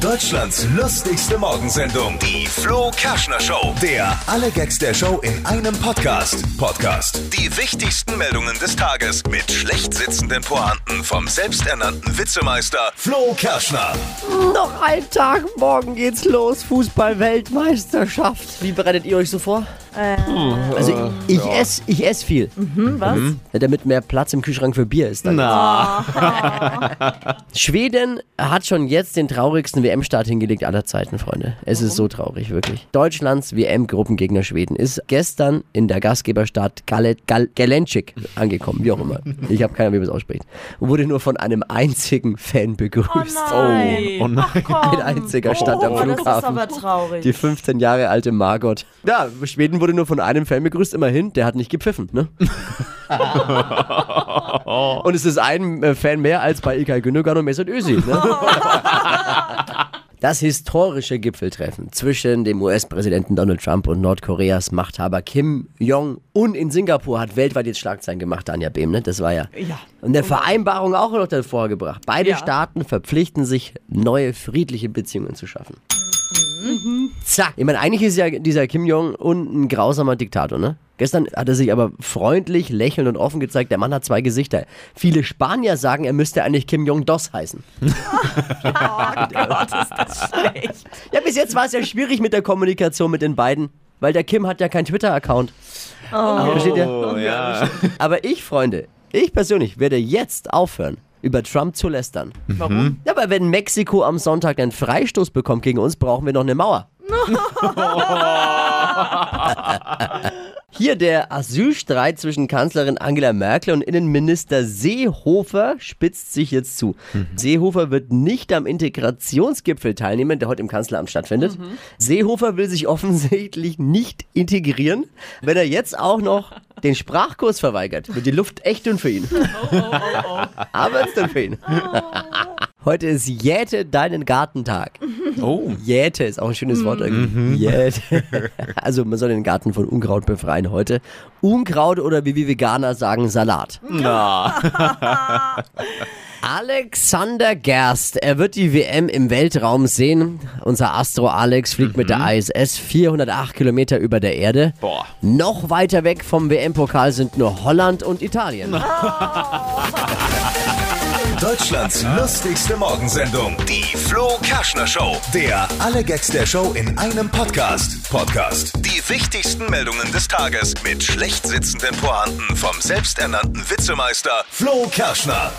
Deutschlands lustigste Morgensendung, die Flo Kerschner Show. Der alle Gags der Show in einem Podcast. Podcast. Die wichtigsten Meldungen des Tages mit schlecht sitzenden Pointen vom selbsternannten Witzemeister Flo Kerschner. Noch ein Tag, morgen geht's los. Fußball-Weltmeisterschaft. Wie bereitet ihr euch so vor? Also ich, ich esse ich ess viel, Hm, was? ja, damit mehr Platz im Kühlschrank für Bier ist. Dann. Na, Schweden hat schon jetzt den traurigsten WM-Start hingelegt aller Zeiten, Freunde. Es ist so traurig, wirklich. Deutschlands WM-Gruppengegner Schweden ist gestern in der Gastgeberstadt Gale, Gal, Galencik angekommen, wie auch immer. Ich habe keine Ahnung, wie man es ausspricht. Und wurde nur von einem einzigen Fan begrüßt. nein. oh nein. Ein einziger stand am Oh, das ist Flughafen. aber traurig. Die 15 Jahre alte Margot. Ja, Schweden wurde nur von einem Fan begrüßt, immerhin. Der hat nicht gepfiffen, ne? und es ist ein äh, Fan mehr als bei Ilkay Gündogan und Mesut Özil, ne? Das historische Gipfeltreffen zwischen dem US-Präsidenten Donald Trump und Nordkoreas Machthaber Kim Jong-un in Singapur hat weltweit jetzt Schlagzeilen gemacht, Anja Behm, ne? Das war ja. Ja. Und der Vereinbarung auch noch davor gebracht. Beide Ja. Staaten verpflichten sich, neue friedliche Beziehungen zu schaffen. Zack. Ich meine, eigentlich ist ja dieser Kim Jong-un ein grausamer Diktator, ne? Gestern hat er sich aber freundlich, lächelnd und offen gezeigt. Der Mann hat zwei Gesichter. Viele Spanier sagen, er müsste eigentlich Kim Jong-dos heißen. Gott, ist das schlecht. Ja, bis jetzt war es ja schwierig mit der Kommunikation mit den beiden, weil der Kim hat ja keinen Twitter-Account. Versteht ihr? Oh, ja. Aber ich, Freunde, ich persönlich werde jetzt aufhören, über Trump zu lästern. Warum? Ja, aber wenn Mexiko am Sonntag einen Freistoß bekommt gegen uns, brauchen wir noch eine Mauer. Hier der Asylstreit zwischen Kanzlerin Angela Merkel und Innenminister Seehofer spitzt sich jetzt zu. Seehofer wird nicht am Integrationsgipfel teilnehmen, der heute im Kanzleramt stattfindet. Seehofer will sich offensichtlich nicht integrieren. Wenn er jetzt auch noch den Sprachkurs verweigert, wird die Luft echt dünn für ihn. Aber es dünn für ihn. Heute ist Jäte deinen Gartentag. Oh. Jäte ist auch ein schönes Wort irgendwie. Jäte. Also man soll den Garten von Unkraut befreien heute. Unkraut oder wie wir Veganer sagen, Salat. Na. Alexander Gerst, er wird die WM im Weltraum sehen. Unser Astro Alex fliegt mit der ISS 408 Kilometer über der Erde. Boah. Noch weiter weg vom WM-Pokal sind nur Holland und Italien. Deutschlands lustigste Morgensendung, die Flo Kerschner Show. Der alle Gags der Show in einem Podcast. Podcast. Die wichtigsten Meldungen des Tages mit schlecht sitzenden Pointen vom selbsternannten Witzemeister Flo Kerschner.